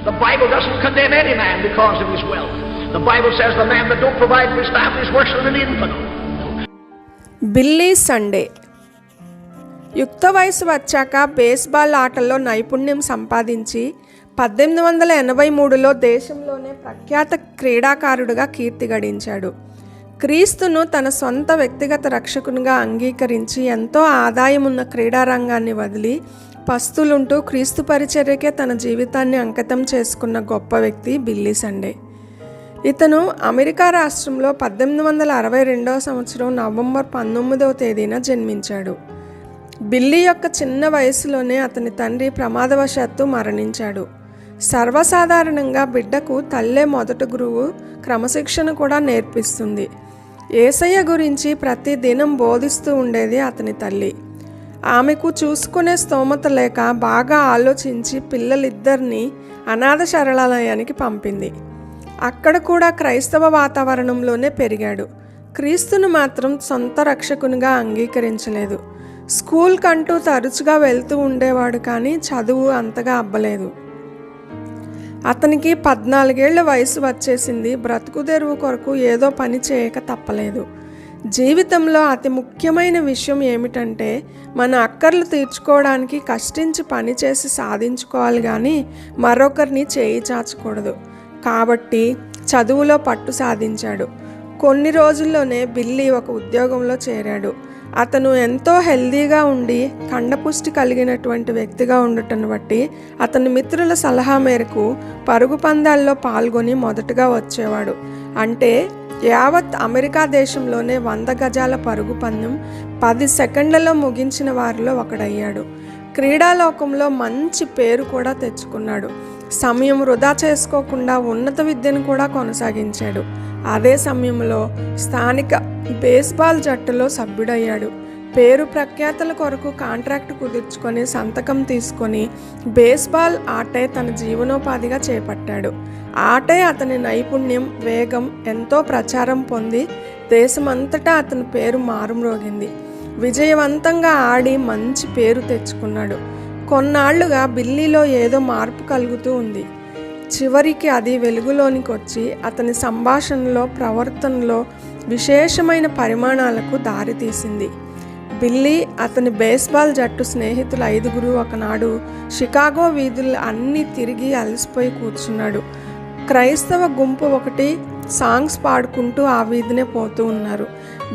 The Bible doesn't condemn any man because of his wealth. The Bible says the man that don't provide for his family is worse than an infidel. Billy Sunday యుక్త వయసు వచ్చాక baseball ఆటల్లో నైపుణ్యం సంపాదించి పద్దెనిమిది వందల ఎనభై మూడులో దేశంలోనే ప్రఖ్యాత క్రీడాకారుడుగా కీర్తి గడించాడు క్రీస్తును తన సొంత వ్యక్తిగత రక్షకునిగా అంగీకరించి ఎంతో ఆదాయం ఉన్న క్రీడారంగాన్ని వదిలి పస్తులుంటూ క్రీస్తు పరిచర్యకే తన జీవితాన్ని అంకితం చేసుకున్న గొప్ప వ్యక్తి బిల్లీ సండే. ఇతను అమెరికా రాష్ట్రంలో పద్దెనిమిది వందల అరవై రెండవ సంవత్సరం నవంబర్ పంతొమ్మిదవ తేదీన జన్మించాడు. బిల్లీ యొక్క చిన్న వయసులోనే అతని తండ్రి ప్రమాదవశాత్తు మరణించాడు. సర్వసాధారణంగా బిడ్డకు తల్లే మొదటి గురువు క్రమశిక్షణ కూడా నేర్పిస్తుంది. ఏసయ్య గురించి ప్రతి దినం బోధిస్తూ ఉండేది అతని తల్లి. ఆమెకు చూసుకునే స్తోమత లేక బాగా ఆలోచించి పిల్లలిద్దరినీ అనాథ శరణాలయానికి పంపింది. అక్కడ కూడా క్రైస్తవ వాతావరణంలోనే పెరిగాడు. క్రీస్తును మాత్రం సొంత రక్షకునిగా అంగీకరించలేదు. స్కూల్ కంటూ తరచుగా వెళ్తూ ఉండేవాడు కానీ చదువు అంతగా అబ్బలేదు. అతనికి పద్నాలుగేళ్ళ వయసు వచ్చేసింది. బ్రతుకు తెరువు కొరకు ఏదో పని చేయక తప్పలేదు. జీవితంలో అతి ముఖ్యమైన విషయం ఏమిటంటే మన అక్కర్లు తీర్చుకోవడానికి కష్టించి పని చేసి సాధించుకోవాలి కానీ మరొకరిని చేయి చాచకూడదు. కాబట్టి చదువులో పట్టు సాధించాడు. కొన్ని రోజుల్లోనే బిల్లీ ఒక ఉద్యోగంలో చేరాడు. అతను ఎంతో హెల్దీగా ఉండి కండపుష్టి కలిగినటువంటి వ్యక్తిగా ఉండటం బట్టి అతని మిత్రుల సలహా మేరకు పరుగు పందాల్లో పాల్గొని మొదటగా వచ్చేవాడు. అంటే యావత్ అమెరికా దేశంలోనే వంద గజాల పరుగు పందెం పది సెకండ్లలో ముగించిన వారిలో ఒకడయ్యాడు. క్రీడాలోకంలో మంచి పేరు కూడా తెచ్చుకున్నాడు. సమయం వృధా చేసుకోకుండా ఉన్నత విద్యను కూడా కొనసాగించాడు. అదే సమయంలో స్థానిక బేస్బాల్ జట్టులో సభ్యుడయ్యాడు. పేరు ప్రఖ్యాతల కొరకు కాంట్రాక్ట్ కుదుర్చుకొని సంతకం తీసుకొని బేస్బాల్ ఆటే తన జీవనోపాధిగా చేపట్టాడు. ఆటే అతని నైపుణ్యం వేగం ఎంతో ప్రచారం పొంది దేశమంతటా అతని పేరు మారుమ్రోగింది. విజయవంతంగా ఆడి మంచి పేరు తెచ్చుకున్నాడు. కొన్నాళ్ళుగా బిల్లీలో ఏదో మార్పు కలుగుతూ ఉంది. చివరికి అది వెలుగులోనికి వచ్చి అతని సంభాషణలో ప్రవర్తనలో విశేషమైన పరిమాణాలకు దారితీసింది. బిల్లీ అతని బేస్బాల్ జట్టు స్నేహితులు ఐదుగురు ఒకనాడు షికాగో వీధులు అన్నీ తిరిగి అలసిపోయి కూర్చున్నాడు. క్రైస్తవ గుంపు ఒకటి సాంగ్స్ పాడుకుంటూ ఆ వీధినే పోతూ ఉన్నారు.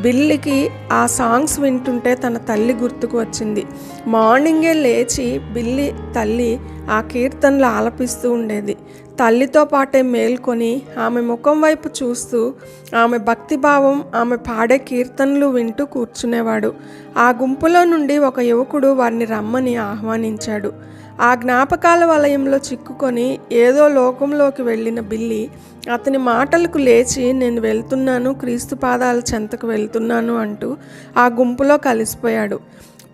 బిల్లికి ఆ సాంగ్స్ వింటుంటే తన తల్లి గుర్తుకు వచ్చింది. మార్నింగే లేచి బిల్లి తల్లి ఆ కీర్తనలు ఆలపిస్తూ ఉండేది. తల్లితో పాటే మేల్కొని ఆమె ముఖం వైపు చూస్తూ ఆమె భక్తిభావం ఆమె పాడే కీర్తనలు వింటూ కూర్చునేవాడు. ఆ గుంపులో నుండి ఒక యువకుడు వారిని రమ్మని ఆహ్వానించాడు. ఆ జ్ఞాపకాల వలయంలో చిక్కుకొని ఏదో లోకంలోకి వెళ్ళిన బిల్లి అతని మాటలకు లేచి నేను వెళ్తున్నాను క్రీస్తు పాదాల చెంతకు వెళ్తున్నాను అంటూ ఆ గుంపులో కలిసిపోయాడు.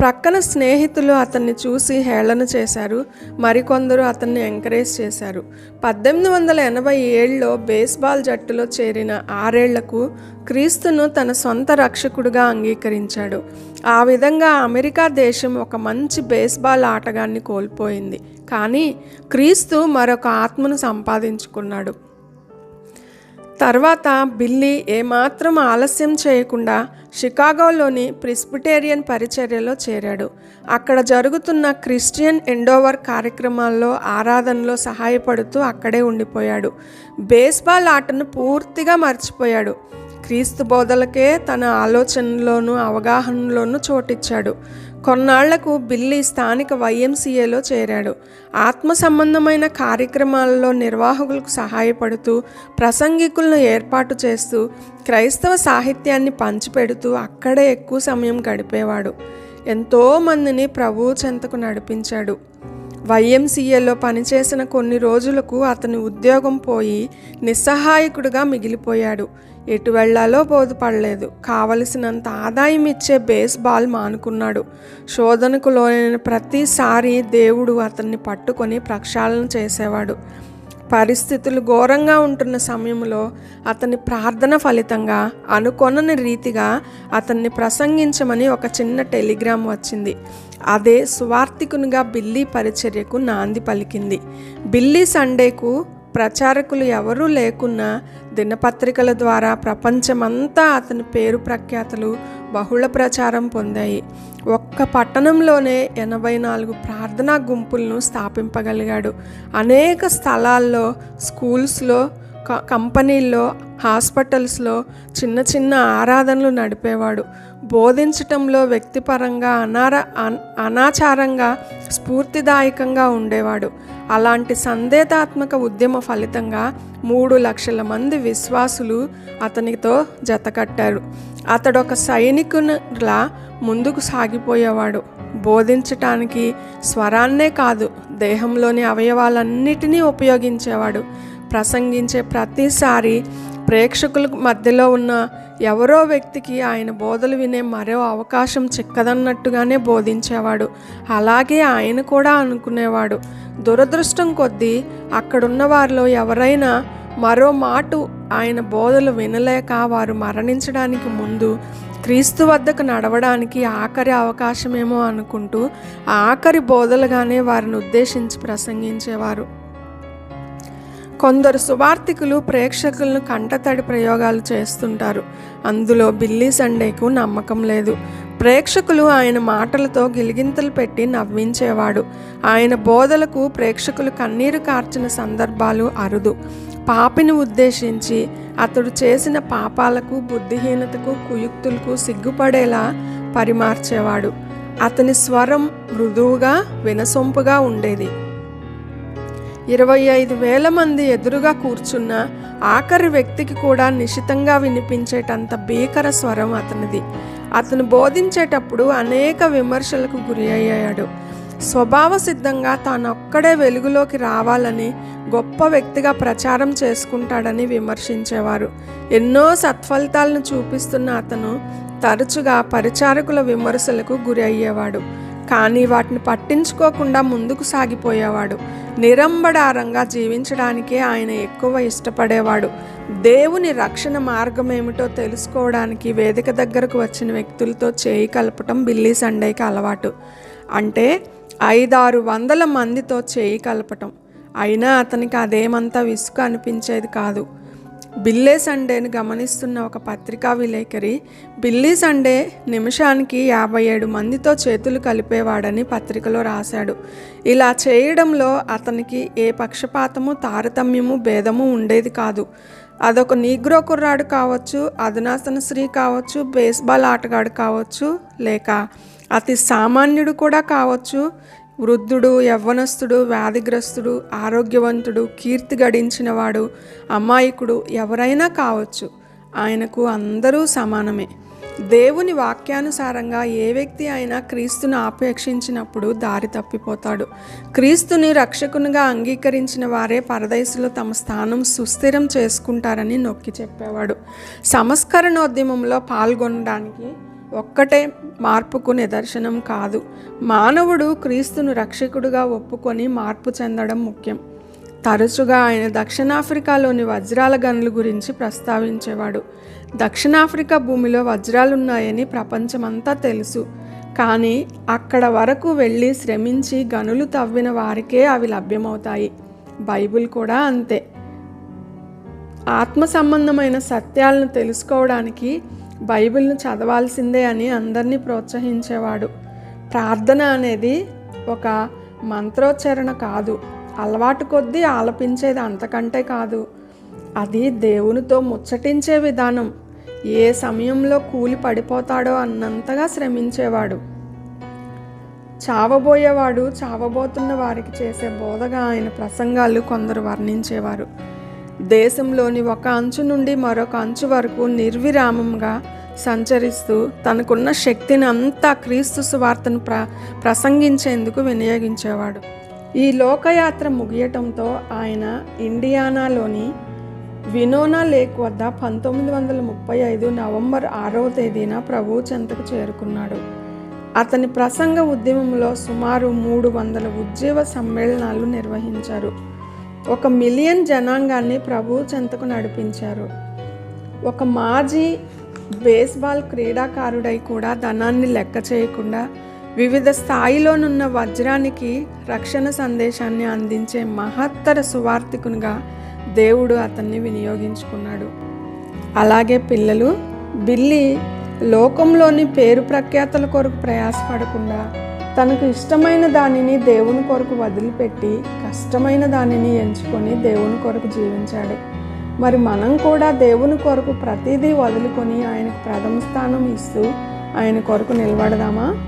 ప్రక్కన స్నేహితులు అతన్ని చూసి హేళన చేశారు. మరికొందరు అతన్ని ఎంకరేజ్ చేశారు. పద్దెనిమిది వందల ఎనభై ఏళ్ళలో బేస్బాల్ జట్టులో చేరిన ఆరేళ్ళకు క్రీస్తును తన సొంత రక్షకుడుగా అంగీకరించాడు. ఆ విధంగా అమెరికా దేశం ఒక మంచి బేస్బాల్ ఆటగాన్ని కోల్పోయింది. కానీ క్రీస్తు మరొక ఆత్మను సంపాదించుకున్నాడు. తర్వాత బిల్లీ ఏమాత్రం ఆలస్యం చేయకుండా షికాగోలోని ప్రిస్బిటేరియన్ పరిచర్యలో చేరాడు. అక్కడ జరుగుతున్న క్రిస్టియన్ ఎండోవర్ కార్యక్రమాల్లో ఆరాధనలో సహాయపడుతూ అక్కడే ఉండిపోయాడు. బేస్బాల్ ఆటను పూర్తిగా మర్చిపోయాడు. క్రీస్తు బోధలకే తన ఆలోచనలోనూ అవగాహనలోనూ చోటిచ్చాడు. కొన్నాళ్ళకు బిల్లి స్థానిక వైఎంసీఏలో చేరాడు. ఆత్మ సంబంధమైన కార్యక్రమాలలో నిర్వాహకులకు సహాయపడుతూ ప్రసంగికులను ఏర్పాటు చేస్తూ క్రైస్తవ సాహిత్యాన్ని పంచిపెడుతూ అక్కడే ఎక్కువ సమయం గడిపేవాడు. ఎంతోమందిని ప్రభువు చెంతకు నడిపించాడు. వైఎంసీఏలో పనిచేసిన కొన్ని రోజులకు అతని ఉద్యోగం పోయి నిస్సహాయకుడిగా మిగిలిపోయాడు. ఎటు వెళ్ళాలో బోధపడలేదు. కావలసినంత ఆదాయం ఇచ్చే బేస్బాల్ మానుకున్నాడు. శోధనకు లోనైన ప్రతిసారి దేవుడు అతన్ని పట్టుకొని ప్రక్షాళన చేసేవాడు. పరిస్థితులు ఘోరంగా ఉంటున్న సమయంలో అతని ప్రార్థన ఫలితంగా అనుకొనని రీతిగా అతన్ని ప్రసంగించమని ఒక చిన్న టెలిగ్రామ్ వచ్చింది. అదే సువార్థికునిగా బిల్లీ పరిచర్యకు నాంది పలికింది. బిల్లీ సండేకు ప్రచారకులు ఎవరూ లేకున్నా దినపత్రికల ద్వారా ప్రపంచమంతా అతని పేరు ప్రఖ్యాతలు బహుళ ప్రచారం పొందాయి. ఒక్క పట్టణంలోనే ఎనభై నాలుగు ప్రార్థనా గుంపులను స్థాపింపగలిగాడు. అనేక స్థలాల్లో స్కూల్స్లో కంపెనీల్లో హాస్పిటల్స్లో చిన్న చిన్న ఆరాధనలు నడిపేవాడు. బోధించటంలో వ్యక్తిపరంగా అనార అన్- అనాచారంగా స్ఫూర్తిదాయకంగా ఉండేవాడు. అలాంటి సందేహాత్మక ఉద్యమ ఫలితంగా మూడు లక్షల మంది విశ్వాసులు అతనితో జతకట్టారు. అతడు ఒక సైనికునిలా ముందుకు సాగిపోయేవాడు. బోధించటానికి స్వరాన్నే కాదు దేహంలోని అవయవాలన్నిటినీ ఉపయోగించేవాడు. ప్రసంగించే ప్రతిసారి ప్రేక్షకుల మధ్యలో ఉన్న ఎవరో వ్యక్తికి ఆయన బోధలు వినే మరో అవకాశం చిక్కదన్నట్టుగానే బోధించేవాడు. అలాగే ఆయన కూడా అనుకునేవాడు. దురదృష్టం కొద్దీ అక్కడున్న వారిలో ఎవరైనా మరో మాటు ఆయన బోధలు వినలేక వారు మరణించడానికి ముందు క్రీస్తు వద్దకు నడవడానికి ఆఖరి అవకాశమేమో అనుకుంటూ ఆఖరి బోధలుగానే వారిని ఉద్దేశించి ప్రసంగించేవారు. కొందరు సువార్థికులు ప్రేక్షకులను కంటతడి ప్రయోగాలు చేస్తుంటారు. అందులో బిల్లీ సండేకు నమ్మకం లేదు. ప్రేక్షకులు ఆయన మాటలతో గిలిగింతలు పెట్టి నవ్వించేవాడు. ఆయన బోధలకు ప్రేక్షకులు కన్నీరు కార్చిన సందర్భాలు అరుదు. పాపిని ఉద్దేశించి అతడు చేసిన పాపాలకు బుద్ధిహీనతకు కుయుక్తులకు సిగ్గుపడేలా పరిమార్చేవాడు. అతని స్వరం మృదువుగా వినసొంపుగా ఉండేది. ఇరవై ఐదు వేల మంది ఎదురుగా కూర్చున్న ఆఖరి వ్యక్తికి కూడా నిశితంగా వినిపించేటంత భీకర స్వరం అతనిది. అతను బోధించేటప్పుడు అనేక విమర్శలకు గురి అయ్యాడు. స్వభావ సిద్ధంగా తానొక్కడే వెలుగులోకి రావాలని గొప్ప వ్యక్తిగా ప్రచారం చేసుకుంటాడని విమర్శించేవారు. ఎన్నో సత్ఫలితాలను చూపిస్తున్న అతను తరచుగా పరిచారకుల విమర్శలకు గురి అయ్యేవాడు. కానీ వాటిని పట్టించుకోకుండా ముందుకు సాగిపోయేవాడు. నిరంబడారంగా జీవించడానికే ఆయన ఎక్కువ ఇష్టపడేవాడు. దేవుని రక్షణ మార్గం ఏమిటో తెలుసుకోవడానికి వేదిక దగ్గరకు వచ్చిన వ్యక్తులతో చేయి కలపటం బిల్లీ సండేకి అలవాటు. అంటే ఐదారు వందల మందితో చేయి కలపటం. అయినా అతనికి అదేమంతా విసుగు అనిపించేది కాదు. బిల్లే సండేని గమనిస్తున్న ఒక పత్రికా విలేకరి బిల్లీ సండే నిమిషానికి యాభై ఏడు మందితో చేతులు కలిపేవాడని పత్రికలో రాశాడు. ఇలా చేయడంలో అతనికి ఏ పక్షపాతము తారతమ్యము భేదము ఉండేది కాదు. అదొక నీగ్రో కుర్రాడు కావచ్చు అధునాసన స్త్రీ కావచ్చు బేస్బాల్ ఆటగాడు కావచ్చు లేక అతి సామాన్యుడు కూడా కావచ్చు వృద్ధుడు యవ్వనస్తుడు వ్యాధిగ్రస్తుడు ఆరోగ్యవంతుడు కీర్తి గడించినవాడు అమాయకుడు ఎవరైనా కావచ్చు. ఆయనకు అందరూ సమానమే. దేవుని వాక్యానుసారంగా ఏ వ్యక్తి అయినా క్రీస్తును ఆపేక్షించినప్పుడు దారి తప్పిపోతాడు. క్రీస్తుని రక్షకునిగా అంగీకరించిన వారే పరదయసులో తమ స్థానం సుస్థిరం చేసుకుంటారని నొక్కి చెప్పేవాడు. సంస్కరణోద్యమంలో పాల్గొనడానికి ఒక్కటే మార్పుకు నిదర్శనం కాదు. మానవుడు క్రీస్తును రక్షకుడుగా ఒప్పుకొని మార్పు చెందడం ముఖ్యం. తరచుగా ఆయన దక్షిణాఫ్రికాలోని వజ్రాల గనుల గురించి ప్రస్తావించేవాడు. దక్షిణాఫ్రికా భూమిలో వజ్రాలున్నాయని ప్రపంచమంతా తెలుసు. కానీ అక్కడ వరకు వెళ్ళి శ్రమించి గనులు తవ్విన వారికే అవి లభ్యమవుతాయి. బైబిల్ కూడా అంతే. ఆత్మ సంబంధమైన సత్యాలను తెలుసుకోవడానికి బైబిల్ను చదవాల్సిందే అని అందరినీ ప్రోత్సహించేవాడు. ప్రార్థన అనేది ఒక మంత్రోచ్చరణ కాదు. అలవాటు కొద్దీ ఆలపించేది అంతకంటే కాదు. అది దేవునితో ముచ్చటించే విధానం. ఏ సమయంలో కూలి పడిపోతాడో అన్నంతగా శ్రమించేవాడు. చావబోయేవాడు చావబోతున్న వారికి చేసే బోధగా ఆయన ప్రసంగాలు కొందరు వర్ణించేవారు. దేశంలోని ఒక అంచు నుండి మరొక అంచు వరకు నిర్విరామంగా సంచరిస్తూ తనకున్న శక్తిని అంతా క్రీస్తు సువార్తను ప్ర ప్రసంగించేందుకు వినియోగించేవాడు. ఈ లోకయాత్ర ముగియటంతో ఆయన ఇండియానాలోని వినోనా లేక్ వద్ద పంతొమ్మిది వందల ముప్పై ఐదు నవంబర్ ఆరవ తేదీన ప్రభు చెంతకు చేరుకున్నాడు. అతని ప్రసంగ ఉద్యమంలో సుమారు మూడు వందల ఉద్యోగ సమ్మేళనాలు నిర్వహించారు. ఒక మిలియన్ జనాంగాన్ని ప్రభు చెంతకు నడిపించారు. ఒక మాజీ బేస్బాల్ క్రీడాకారుడై కూడా ధనాన్ని లెక్క చేయకుండా వివిధ స్థాయిలోనున్న వజ్రానికి రక్షణ సందేశాన్ని అందించే మహత్తర సువార్థికునిగా దేవుడు అతన్ని వినియోగించుకున్నాడు. అలాగే పిల్లలు బిల్లి లోకంలోని పేరు ప్రఖ్యాతల కొరకు ప్రయాసపడకుండా తనకు ఇష్టమైన దానిని దేవుని కొరకు వదిలిపెట్టి కష్టమైన దానిని ఎంచుకొని దేవుని కొరకు జీవించాడు. మరి మనం కూడా దేవుని కొరకు ప్రతిదీ వదులుకొని ఆయనకు ప్రథమ స్థానం ఇస్తూ ఆయన కొరకు నిలబడదామా?